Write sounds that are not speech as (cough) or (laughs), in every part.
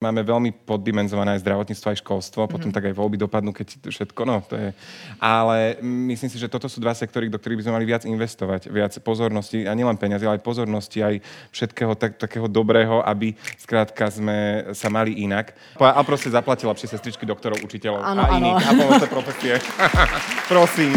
Máme veľmi poddimenzované aj zdravotníctvo, aj školstvo, mm-hmm. potom tak aj voľby dopadnú, keď všetko, no to je... Ale myslím si, že toto sú dva sektory, do ktorých by sme mali viac investovať, viac pozornosti, a nielen peniazy, ale aj pozornosti, aj všetkého tak, takého dobrého, aby skrátka sme sa mali inak. A proste zaplatila lepšie sestričky, doktorov, učiteľov ano, a iných a pomocné profesie. (laughs) Prosím.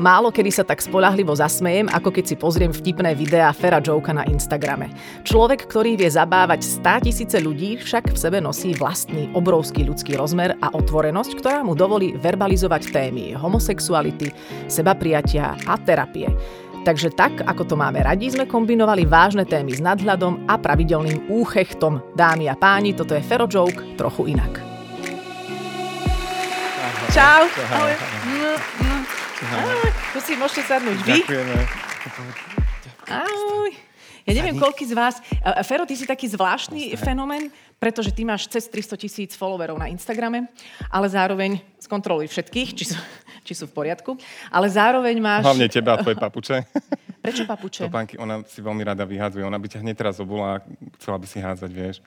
Málo kedy sa tak spolahlivo zasmejem, ako keď si pozriem vtipné videá Fera Joka na Instagrame. Človek, ktorý vie zabávať 100 tisíce ľudí, však v sebe nosí vlastný obrovský ľudský rozmer a otvorenosť, ktorá mu dovolí verbalizovať témy homosexuality, seba prijatia a terapie. Takže tak, ako to máme radi, sme kombinovali vážne témy s nadhľadom a pravidelným úchechtom. Dámy a páni, toto je Fero Joke trochu inak. Čau. Ahoj. Tu si môžete sadnúť vy. Ďakujeme. Ahoj. Ja neviem, koľký z vás... Fero, ty si taký zvláštny Jasne. fenomén, pretože ty máš cez 300 tisíc followerov na Instagrame, ale zároveň skontroluj všetkých, či sú, či sú v poriadku, ale zároveň máš... Hlavne teba a tvoje papuče. Prečo papuče? Topánky, ona si veľmi rada vyhádzuje. Ona by ťa hneď teraz obula a chcela by si hádzať, vieš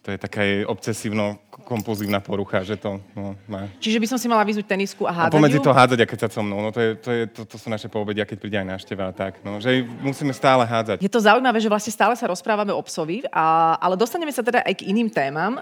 to je taká obsesívno-kompulzívna porucha, že to no, má. Čiže by som si mala vyzúť tenisku a hádzať A pomedzi to hádzať, keď sa so mnou. No to, je, to, je, to, to sú naše poobedia, keď príde aj návšteva a tak. No, že musíme stále hádzať. Je to zaujímavé, že vlastne stále sa rozprávame o psovi, a, ale dostaneme sa teda aj k iným témam.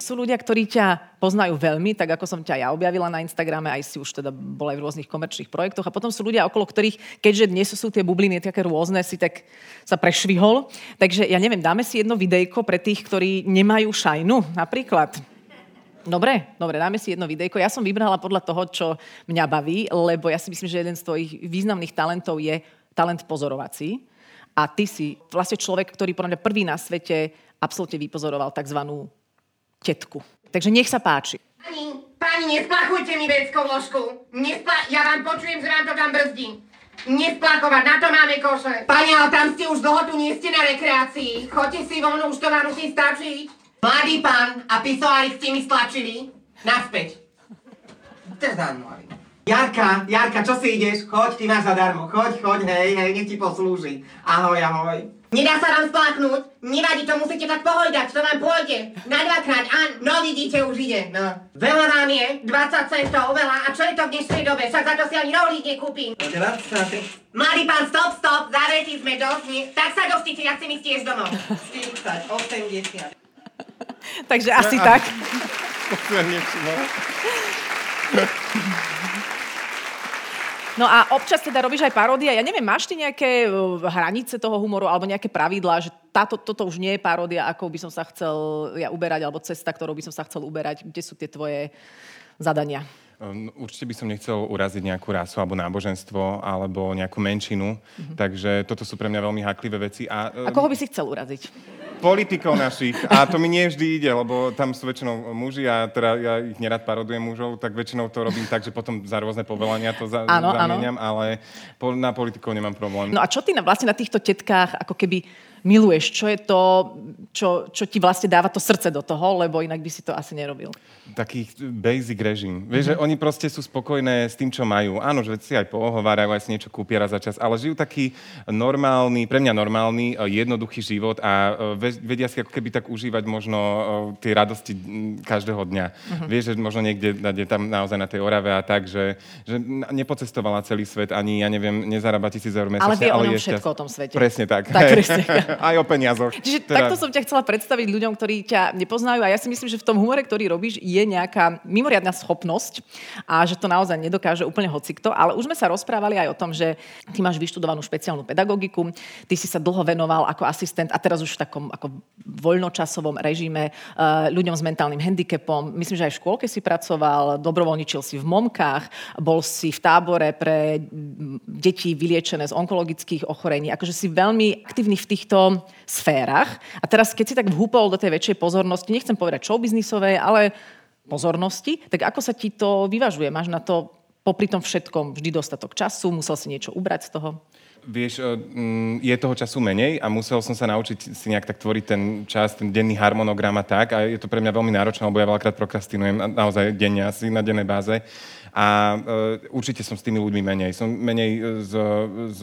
Sú ľudia, ktorí ťa poznajú veľmi, tak ako som ťa ja objavila na Instagrame, aj si už teda bola aj v rôznych komerčných projektoch. A potom sú ľudia, okolo ktorých, keďže dnes sú tie bubliny také rôzne, si tak sa prešvihol. Takže ja neviem, dáme si jedno videjko pre tých, ktorí nemajú šajnu napríklad. Dobre, dobre, dáme si jedno videjko. Ja som vybrala podľa toho, čo mňa baví, lebo ja si myslím, že jeden z tvojich významných talentov je talent pozorovací. A ty si vlastne človek, ktorý podľa mňa prvý na svete absolútne vypozoroval tzv tetku. Takže nech sa páči. Pani, pani, nesplachujte mi veckou ložku. Nespla- ja vám počujem, že vám to tam brzdí. Nesplachovať, na to máme koše. Pani, ale tam ste už dlho tu nie ste na rekreácii. Choďte si von, už to vám musí stačiť. Mladý pán a pisoári ste mi stlačili. Naspäť. Teda, mladý. Jarka, Jarka, čo si ideš? Choď, ty máš zadarmo. Choď, choď, hej, hej, nech ti poslúži. Ahoj, ahoj. Nedá sa vám spláknuť, nevadí, to musíte tak pohojdať, to vám pôjde. Na dvakrát, a no vidíte, už ide. No. Veľa vám je, 20 centov, veľa, a čo je to v dnešnej dobe, však za to si ani rohlík nekúpim. Mladý pán, stop, stop, zavretí sme dosť, nie, tak sa dostíte, ja chcem ísť tiež domov. 40, 80. Takže asi tak. No a občas teda robíš aj paródia. Ja neviem, máš ty nejaké uh, hranice toho humoru alebo nejaké pravidlá, že táto, toto už nie je paródia, ako by som sa chcel ja uberať, alebo cesta, ktorou by som sa chcel uberať. Kde sú tie tvoje zadania? Ehm, určite by som nechcel uraziť nejakú rasu alebo náboženstvo alebo nejakú menšinu, mm-hmm. takže toto sú pre mňa veľmi háklivé veci. A, a koho by si chcel uraziť? politikov našich. A to mi nie vždy ide, lebo tam sú väčšinou muži a teda ja ich nerad parodujem mužov, tak väčšinou to robím tak, že potom za rôzne povelania to za, ano, zamieňam, ano. ale po, na politikov nemám problém. No a čo ty na, vlastne na týchto tetkách ako keby miluješ? Čo je to, čo, čo ti vlastne dáva to srdce do toho, lebo inak by si to asi nerobil? Taký basic režim. Vieš, mm-hmm. že oni proste sú spokojné s tým, čo majú. Áno, že si aj poohovárajú, aj si niečo kúpia raz za čas, ale žijú taký normálny, pre mňa normálny, e, jednoduchý život a e, vedia si ako keby tak užívať možno e, tie radosti každého dňa. Mm-hmm. Vieš, že možno niekde je tam naozaj na tej Orave a tak, že, že nepocestovala celý svet, ani, ja neviem, nezarába tisíc eur mesačne. Ale vie ale o všetko šťast... o tom svete. Presne tak. tak presne. (laughs) aj o peniazoch. Čiže teda... takto som ťa chcela predstaviť ľuďom, ktorí ťa nepoznajú a ja si myslím, že v tom humore, ktorý robíš, je nejaká mimoriadná schopnosť a že to naozaj nedokáže úplne hocikto. Ale už sme sa rozprávali aj o tom, že ty máš vyštudovanú špeciálnu pedagogiku, ty si sa dlho venoval ako asistent a teraz už v takom ako voľnočasovom režime uh, ľuďom s mentálnym handicapom. Myslím, že aj v škôlke si pracoval, dobrovoľničil si v Momkách, bol si v tábore pre deti vyliečené z onkologických ochorení. Akože si veľmi aktívny v týchto sférach. A teraz, keď si tak vhúpol do tej väčšej pozornosti, nechcem povedať showbiznisovej, ale pozornosti, tak ako sa ti to vyvažuje? Máš na to popri tom všetkom vždy dostatok času? Musel si niečo ubrať z toho? Vieš, mm, je toho času menej a musel som sa naučiť si nejak tak tvoriť ten čas, ten denný harmonogram a tak. A je to pre mňa veľmi náročné, lebo ja veľakrát prokrastinujem naozaj denne, asi na dennej báze a uh, určite som s tými ľuďmi menej. Som menej s, s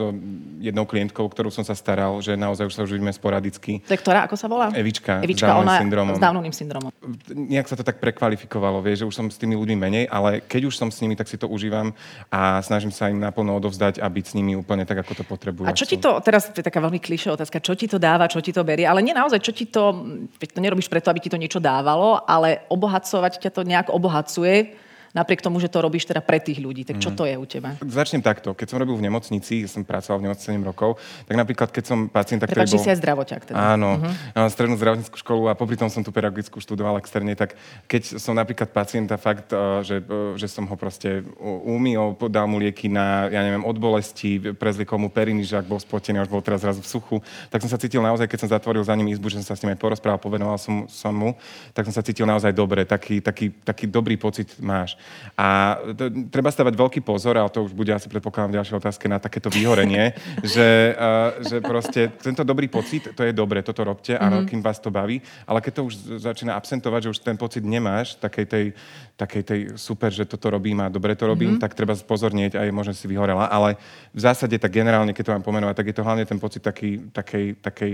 jednou klientkou, ktorú som sa staral, že naozaj už sa už vidíme sporadicky. To je ktorá, ako sa volá? Evička, Evička s ona syndromom. s Downovým syndromom. Nejak sa to tak prekvalifikovalo, vieš, že už som s tými ľuďmi menej, ale keď už som s nimi, tak si to užívam a snažím sa im naplno odovzdať a byť s nimi úplne tak, ako to potrebujú. A čo ti to, teraz to je taká veľmi klišé otázka, čo ti to dáva, čo ti to berie, ale nie naozaj, čo ti to, to nerobíš preto, aby ti to niečo dávalo, ale obohacovať ťa to nejak obohacuje, napriek tomu, že to robíš teda pre tých ľudí. Tak čo mm. to je u teba? Začnem takto. Keď som robil v nemocnici, som pracoval v nemocnici 7 rokov, tak napríklad keď som pacienta, ktorý bol... si aj zdravoťak teda. Áno, uh-huh. mám strednú zdravotníckú školu a popri tom som tú pedagogickú študoval externe, tak keď som napríklad pacienta fakt, eh, že, eh, že som ho proste umýl, dal mu lieky na, ja neviem, od bolesti, prezlikol mu periny, že ak bol spotený, už bol teraz zrazu v suchu, tak som sa cítil naozaj, keď som zatvoril za ním izbu, že som sa s ním aj porozprával, povenoval som, som mu, tak som sa cítil naozaj dobre, taký, taký, taký dobrý pocit máš. A to, treba stavať veľký pozor, ale to už bude asi predpokladám v ďalšej otázke na takéto vyhorenie, (laughs) že, uh, že proste tento dobrý pocit, to je dobre, toto robte, mm-hmm. áno, kým vás to baví, ale keď to už začína absentovať, že už ten pocit nemáš, takej tej, takej tej super, že toto robím a dobre to robím, mm-hmm. tak treba spozornieť a je možno si vyhorela. Ale v zásade tak generálne, keď to mám pomenovať, tak je to hlavne ten pocit taký, takej, takej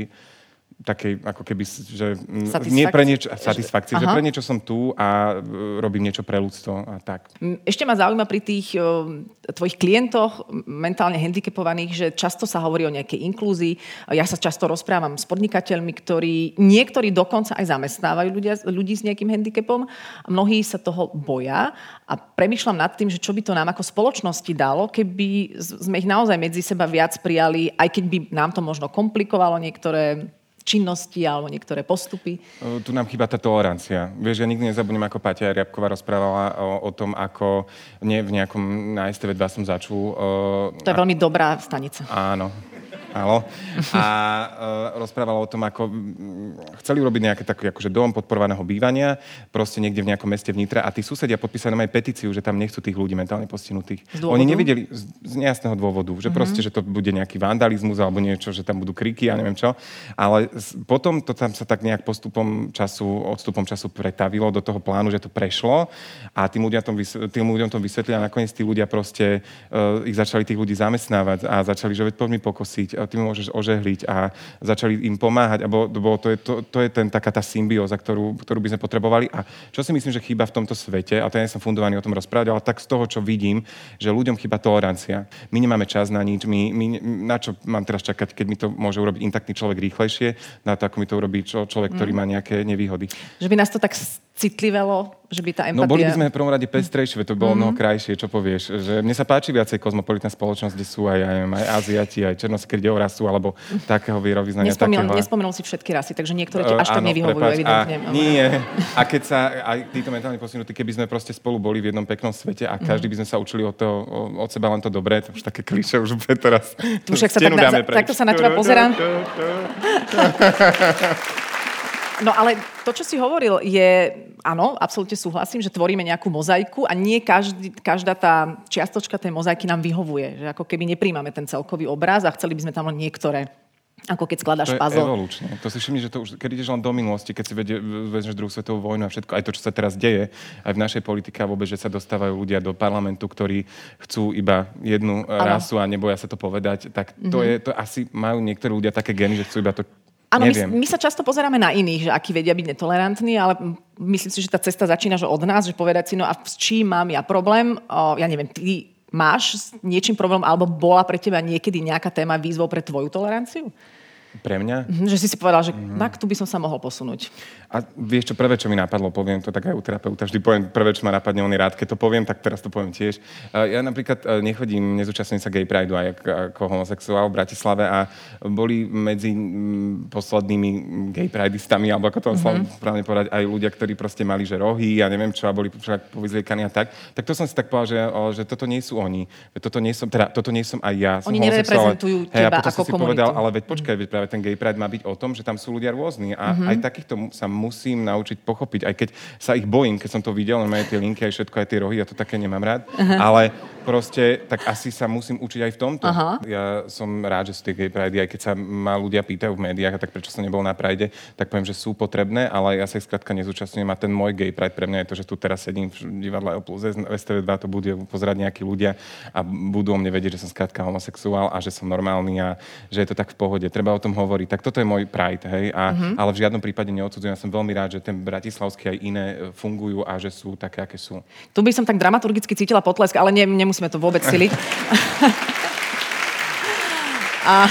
takej, ako keby, že nie pre niečo, satisfakcie, že pre niečo som tu a e, robím niečo pre ľudstvo a tak. Ešte ma zaujíma pri tých uh, tvojich klientoch mentálne handicapovaných, že často sa hovorí o nejakej inklúzii. Ja sa často rozprávam s podnikateľmi, ktorí niektorí dokonca aj zamestnávajú ľudia, ľudí s nejakým handicapom. Mnohí sa toho boja a premyšľam nad tým, že čo by to nám ako spoločnosti dalo, keby sme ich naozaj medzi seba viac prijali, aj keď by nám to možno komplikovalo niektoré činnosti alebo niektoré postupy? Tu nám chýba tá tolerancia. Vieš, ja nikdy nezabudnem, ako Patia Riabková rozprávala o, o tom, ako nie v nejakom na STV2 som začul. To je a... veľmi dobrá stanica. Áno, Áno. A uh, rozprával o tom, ako chceli urobiť nejaké taký akože dom podporovaného bývania, proste niekde v nejakom meste vnitra a tí susedia podpísali aj petíciu, že tam nechcú tých ľudí mentálne postihnutých. Oni nevideli z, z nejasného dôvodu, že uh-huh. proste, že to bude nejaký vandalizmus alebo niečo, že tam budú kriky a neviem čo. Ale potom to tam sa tak nejak postupom času, odstupom času pretavilo do toho plánu, že to prešlo a tým ľuďom, tom, tým ľuďom to vysvetlili a nakoniec tí ľudia proste uh, ich začali tých ľudí zamestnávať a začali, že veď poď mi pokosiť ty mi môžeš ožehliť a začali im pomáhať. A bolo, bolo, to, je, to, to je ten, taká tá symbióza, ktorú, ktorú by sme potrebovali. A čo si myslím, že chýba v tomto svete, a to ja nie som fundovaný o tom rozprávať, ale tak z toho, čo vidím, že ľuďom chýba tolerancia. My nemáme čas na nič, my, my, na čo mám teraz čakať, keď mi to môže urobiť intaktný človek rýchlejšie, na to, ako mi to urobí čo, človek, ktorý mm. má nejaké nevýhody. Že by nás to tak citlivelo, že by tá empatia... No boli by sme v prvom rade pestrejšie, to bolo mm-hmm. mnoho krajšie, čo povieš. Že mne sa páči viacej kozmopolitná spoločnosť, kde sú aj, aj, aj Aziati, aj Černoský, kde rasu, alebo takého vierovýznania. Nespomínal, takého... nespomenul si všetky rasy, takže niektoré ti až uh, tak nevyhovujú, prepáč, evidentne. A, nie. A keď sa aj títo mentálne posunutí, keby sme proste spolu boli v jednom peknom svete a každý by sme sa učili od, toho, od seba len to dobré, to už také kliše už bude teraz. Tu už sa tak na, takto sa na teba pozerám. (laughs) No ale to, čo si hovoril, je, áno, absolútne súhlasím, že tvoríme nejakú mozaiku a nie každý, každá tá čiastočka tej mozaiky nám vyhovuje. Že ako keby nepríjmame ten celkový obraz a chceli by sme tam len niektoré ako keď skladaš to puzzle. To je evolučne. To si všimni, že to už, keď ideš len do minulosti, keď si vedie, vezmeš druhú svetovú vojnu a všetko, aj to, čo sa teraz deje, aj v našej politike a vôbec, že sa dostávajú ľudia do parlamentu, ktorí chcú iba jednu ano. rasu a neboja sa to povedať, tak to mm-hmm. je, to asi majú niektorí ľudia také geny, že chcú iba to Áno, my, my sa často pozeráme na iných, že akí vedia byť netolerantní, ale myslím si, že tá cesta začína že od nás, že povedať si, no a s čím mám ja problém, o, ja neviem, ty máš s niečím problém, alebo bola pre teba niekedy nejaká téma výzvou pre tvoju toleranciu? Pre mňa? Mhm, že si si povedal, že mm-hmm. tak tu by som sa mohol posunúť. A vieš čo, prvé, čo mi napadlo, poviem to tak aj u terapeuta, vždy poviem prvé, čo ma napadne, on je rád, keď to poviem, tak teraz to poviem tiež. Ja napríklad e, nechodím, nezúčastňujem sa gay pride aj ako homosexuál v Bratislave a boli medzi poslednými gay pridistami, alebo ako to mm-hmm. správne povedať, aj ľudia, ktorí proste mali, že rohy a neviem čo, a boli však povyzliekaní a tak. Tak to som si tak povedal, že, že toto nie sú oni. Toto nie som, teda, toto nie som aj ja. Oni nereprezentujú teba hey, ako si povedal, ale veď počkaj, veď práve ten gay pride má byť o tom, že tam sú ľudia rôzni a mm-hmm. aj takýchto sa musím naučiť pochopiť, aj keď sa ich bojím, keď som to videl, no tie linky, aj všetko, aj tie rohy, ja to také nemám rád, uh-huh. ale proste, tak asi sa musím učiť aj v tomto. Uh-huh. Ja som rád, že sú tie gay pride, aj keď sa ma ľudia pýtajú v médiách, a tak prečo som nebol na pride, tak poviem, že sú potrebné, ale ja sa ich skrátka nezúčastňujem a ten môj gay pride pre mňa je to, že tu teraz sedím v divadle O plus STV2, to bude pozerať nejakí ľudia a budú o mne vedieť, že som skrátka homosexuál a že som normálny a že je to tak v pohode. Treba o tom hovoriť. Tak toto je môj pride, hej, a, uh-huh. ale v žiadnom prípade neodsudzujem. Ja som veľmi rád, že ten bratislavský aj iné e, fungujú a že sú také, aké sú. Tu by som tak dramaturgicky cítila potlesk, ale ne, nemusíme to vôbec siliť. (laughs) a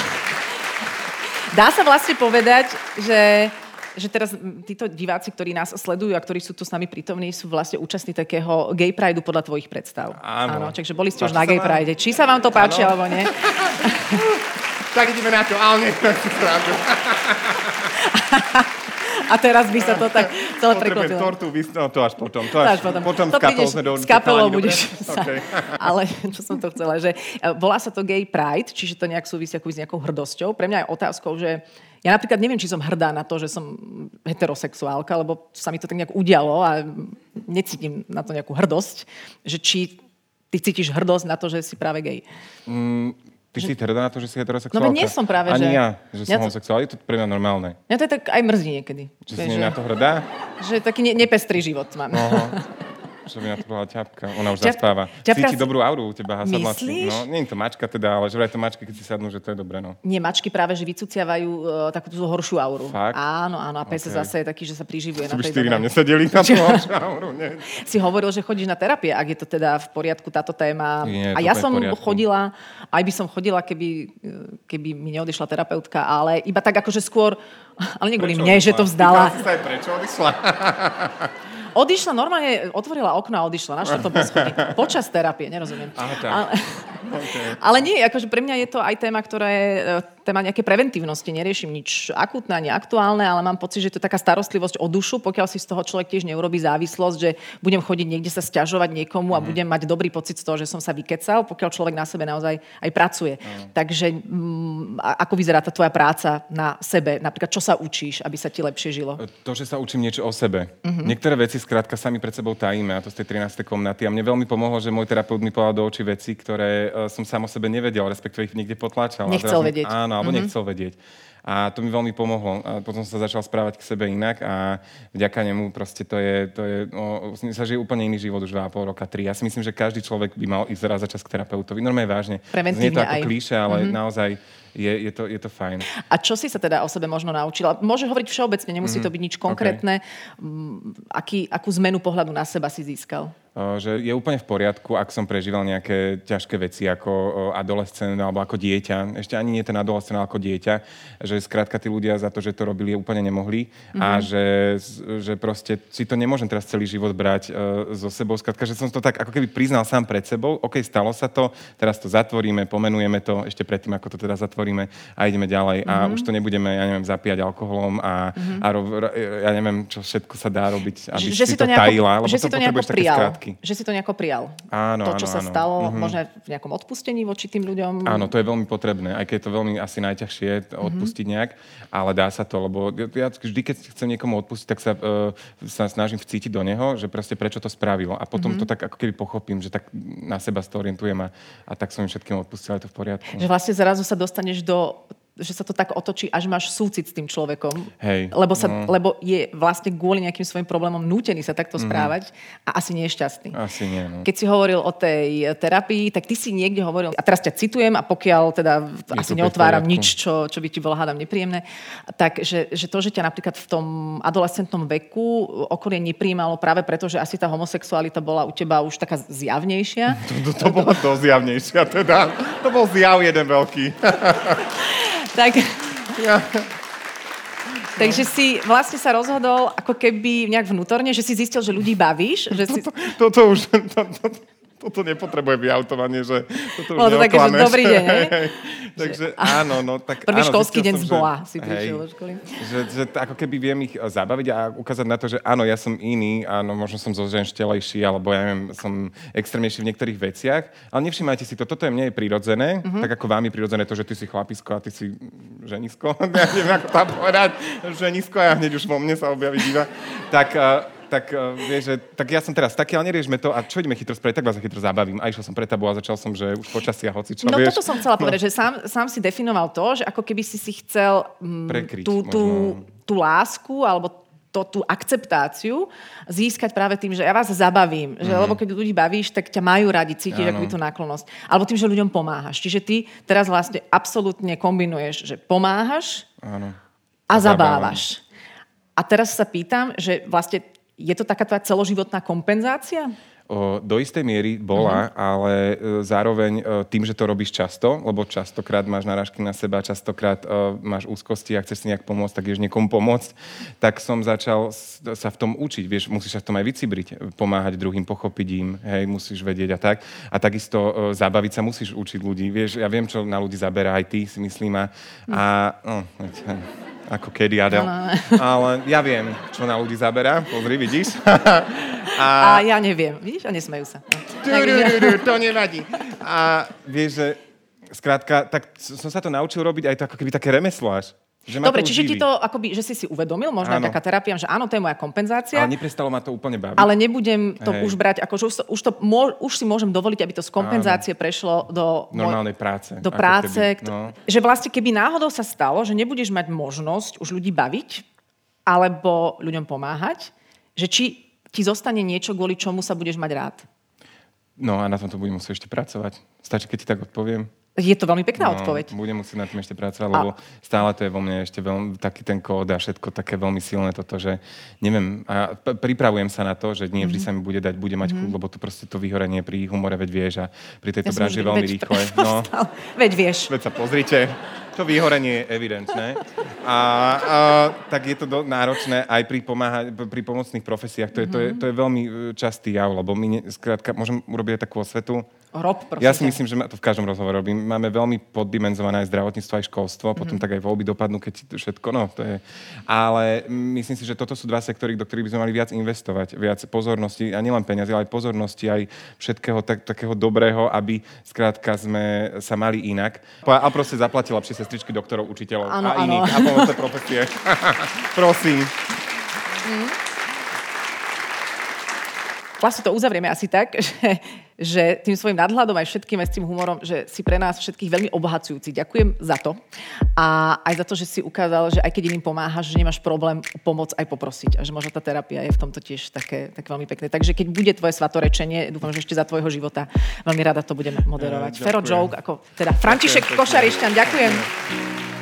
dá sa vlastne povedať, že že teraz títo diváci, ktorí nás sledujú a ktorí sú tu s nami prítomní, sú vlastne účastní takého gay prideu podľa tvojich predstav. Áno. Áno čiže boli ste už na gay pride. Či sa vám to páči, ano. alebo nie? (laughs) tak ideme na to, ale (laughs) nie, a teraz by sa to tak celé preklopilo. tortu, no to až potom. To až, až potom. potom to do... S kapelou budeš (laughs) sa... Okay. (laughs) Ale čo som to chcela, že e, volá sa to Gay Pride, čiže to nejak súvisí s nejakou hrdosťou. Pre mňa je otázkou, že ja napríklad neviem, či som hrdá na to, že som heterosexuálka, lebo sa mi to tak nejak udialo a necítim na to nejakú hrdosť, že či ty cítiš hrdosť na to, že si práve gay. Mm, Ty že... si hrdá na to, že si heterosexuálka? No nie som práve, Ani že... ja, že som ja to... homosexuál. Je to pre mňa normálne. Mňa to je tak aj mrzí niekedy. Že si že... na to hrdá? Že taký ne- nepestrý život mám. Uh-huh. (laughs) Že by na to bola ťapka. Ona už Ťap, zaspáva. Ťapka Cíti dobrú auru u teba. Myslíš? No, nie je to mačka teda, ale že vraj to mačky, keď si sadnú, že to je dobré. No. Nie, mačky práve, že vycuciavajú uh, takú tú horšiu auru. Fakt? Áno, áno. A pes okay. zase je taký, že sa priživuje na tej štyri na mne sedeli na tú (laughs) auru. Nie. Si hovoril, že chodíš na terapie, ak je to teda v poriadku táto téma. Nie, a ja som chodila, aj by som chodila, keby, keby mi neodišla terapeutka, ale iba tak akože skôr, (laughs) ale nie kvôli mne, že to vzdala. Prečo odišla? (laughs) Odišla, normálne otvorila okno a odišla na to poschodí. (laughs) Počas terapie, nerozumiem. Aha, tak. Ale, okay. ale nie, akože pre mňa je to aj téma, ktorá je e, téma nejaké preventívnosti. Neriešim nič akutné ani aktuálne, ale mám pocit, že to je taká starostlivosť o dušu, pokiaľ si z toho človek tiež neurobí závislosť, že budem chodiť niekde sa stiažovať niekomu a mm. budem mať dobrý pocit z toho, že som sa vykecal, pokiaľ človek na sebe naozaj aj pracuje. Mm. Takže m, ako vyzerá tá tvoja práca na sebe? Napríklad, čo sa učíš, aby sa ti lepšie žilo? To, že sa učím niečo o sebe. Mm-hmm. Niektoré veci skrátka sami pred sebou tajíme, a to z tej 13. komnaty. A mne veľmi pomohlo, že môj terapeut mi povedal do očí veci, ktoré uh, som sám o sebe nevedel, respektíve ich niekde potlačal. Nechcel vedieť. Áno, alebo mm-hmm. nechcel vedieť. A to mi veľmi pomohlo. A potom som sa začal správať k sebe inak a vďaka nemu proste to je, to je no, sa žije úplne iný život už 2,5 roka, 3. Ja si myslím, že každý človek by mal ísť raz za čas k terapeutovi. Normálne vážne. Znie to ako aj. klíše, ale mm-hmm. naozaj je, je, to, je to fajn. A čo si sa teda o sebe možno naučila? Môže hovoriť všeobecne, nemusí mm-hmm. to byť nič konkrétne. Okay. Mm, aký, akú zmenu pohľadu na seba si získal? že je úplne v poriadku, ak som prežíval nejaké ťažké veci ako adolescent alebo ako dieťa. Ešte ani nie ten adolescent, ale ako dieťa. Že skrátka tí ľudia za to, že to robili, úplne nemohli. Mm-hmm. A mhm. že, že proste si to nemôžem teraz celý život brať uh, so sebou. Skrátka, že som to tak ako keby priznal sám pred sebou. OK, stalo sa to, teraz to zatvoríme, pomenujeme to ešte predtým, ako to teda zatvoríme a ideme ďalej. Mm-hmm. A mhm. už to nebudeme, ja neviem, zapíjať alkoholom a, mm-hmm. a ro, ja neviem, čo všetko sa dá robiť, aby že si, si to, nejako, tajila. Lebo že to si to nejako prijal skratky. Že si to nejako prijal. Áno, to, čo áno, sa áno. stalo, mm-hmm. možno v nejakom odpustení voči tým ľuďom. Áno, to je veľmi potrebné, aj keď je to veľmi asi najťažšie mhm. odpustiť mm-hmm. Nejak, ale dá sa to, lebo ja vždy, keď chcem niekomu odpustiť, tak sa, uh, sa snažím vcítiť do neho, že proste prečo to spravil. A potom mm-hmm. to tak ako keby pochopím, že tak na seba to orientujem a, a tak som im všetkým odpustil, je to v poriadku. Že vlastne zrazu sa dostaneš do že sa to tak otočí, až máš súcit s tým človekom. Hej, lebo, sa, no. lebo je vlastne kvôli nejakým svojim problémom nútený sa takto mm. správať a asi nie je šťastný. Asi nie, no. Keď si hovoril o tej terapii, tak ty si niekde hovoril, a teraz ťa citujem, a pokiaľ teda je asi neotváram nič, čo, čo by ti bolo hádam nepríjemné, tak že, že to, že ťa napríklad v tom adolescentnom veku okolie nepríjmalo práve preto, že asi tá homosexualita bola u teba už taká zjavnejšia. (laughs) To, to, to bola to zjavnejšia, teda. To bol zjav jeden veľký. (laughs) tak... Ja. Takže si vlastne sa rozhodol ako keby nejak vnútorne, že si zistil, že ľudí bavíš? Že si... Toto, toto už... To, to, toto nepotrebuje vyautovanie, že toto už Bolo to také, že dobrý deň? (laughs) Takže áno, no tak Prvý áno, školský deň som, z Boa že- si prišiel do školy. Že, že ako keby viem ich zabaviť a ukázať na to, že áno, ja som iný, áno, možno som zoženštelejší, alebo ja neviem, som extrémnejší v niektorých veciach, ale nevšimajte si to, toto je mne je prirodzené, Mhm. tak ako vám je prirodzené to, že ty si chlapisko a ty si ženisko, (laughs) ja neviem, ako tam povedať, ženisko a hneď už vo mne sa objaví diva, tak, eh, tak, uh, vieš, že, tak ja som teraz taký, ale neriešme to a čo ideme chytro spraviť, tak vás chytro zabavím. A išiel som pre tabu a začal som, že už počasia hoci čo, No vieš. toto som chcela povedať, že sám, sám si definoval to, že ako keby si si chcel mm, Prekryť tú, tú, možno. tú lásku alebo to, tú akceptáciu získať práve tým, že ja vás zabavím. Že, Lebo keď ľudí bavíš, tak ťa majú radi. Áno. akoby tú náklonnosť. Alebo tým, že ľuďom pomáhaš. Čiže ty teraz vlastne absolútne kombinuješ, že pomáhaš Áno. a Zabávam. zabávaš. A teraz sa pýtam, že vlastne je to taká tvoja celoživotná kompenzácia? Do istej miery bola, uh-huh. ale e, zároveň e, tým, že to robíš často, lebo častokrát máš narážky na seba, častokrát e, máš úzkosti a chceš si nejak pomôcť, tak ideš niekomu pomôcť, tak som začal sa v tom učiť. Vieš, musíš sa v tom aj vycibriť, pomáhať druhým, pochopiť im, hej, musíš vedieť a tak. A takisto zabaviť sa musíš učiť ľudí. Vieš, ja viem, čo na ľudí zaberá aj ty, si myslím. A, a no, ako kedy Adel. Ale ja viem, čo na ľudí zaberá. Pozri, vidíš? (laughs) A, ja neviem. Vidíš? A nesmejú sa. No. To nevadí. A vieš, že skrátka, tak som sa to naučil robiť aj to ako keby také remeslo až. Že Dobre, čiže ti to akoby, že si si uvedomil, možno Áno. taká terapia, že áno, to je moja kompenzácia, Ale neprestalo ma to úplne baviť. ale nebudem to Hej. už brať, ako že už, to, už, to, už si môžem dovoliť, aby to z kompenzácie prešlo do... Normálnej práce. do práce, keby, no. že vlastne keby náhodou sa stalo, že nebudeš mať možnosť už ľudí baviť alebo ľuďom pomáhať, že či ti zostane niečo, kvôli čomu sa budeš mať rád. no a na tom to budem musieť ešte pracovať. Stačí, keď ti tak odpoviem. Je to veľmi pekná No, odpoveď. Budem musieť na tým ešte pracovať, lebo stále to je vo mne ešte veľmi, taký ten kód a všetko také veľmi silné toto, že neviem, a pripravujem sa na to, že nie vždy Mhm. sa mi bude dať, bude mať mm lebo to proste to vyhorenie pri humore, veď vieš, a pri tejto som branži vždy- veľmi veď- rýchle. (laughs) No. Veď vieš. Veď sa pozrite, to vyhorenie je evidentné. A, a tak je to do, náročné aj pri, pomáha, pri pomocných profesiách. To je, to, je, to je veľmi e, častý jav, lebo my, ne, skrátka, môžem urobiť takú osvetu. Rob, prosím Ja si myslím, že to v každom rozhovore robím. Máme veľmi poddimenzované aj zdravotníctvo, aj školstvo, potom tak aj voľby dopadnú, keď všetko, no to je. Ale myslím si, že toto sú dva sektory, do ktorých by sme mali viac investovať, viac pozornosti, a nielen peniazy, ale aj pozornosti, aj všetkého tak, takého dobrého, aby skrátka sme sa mali inak. A proste zaplatila lepšie sestričky, doktorov, učiteľov Áno, a iných a pomocné profesie. (laughs) Prosím. Vlastne to uzavrieme asi tak, (laughs) že, že tým svojim nadhľadom aj všetkým, aj s tým humorom, že si pre nás všetkých veľmi obohacujúci. Ďakujem za to. A aj za to, že si ukázal, že aj keď iným pomáhaš, že nemáš problém pomoc aj poprosiť. A že možno tá terapia je v tomto tiež také, tak veľmi pekné. Takže keď bude tvoje svatorečenie, dúfam, že ešte za tvojho života, veľmi rada to budeme moderovať. Eh, Fero ďakujem. Joke, ako teda František Ďakujem. Košarišťan, ďakujem.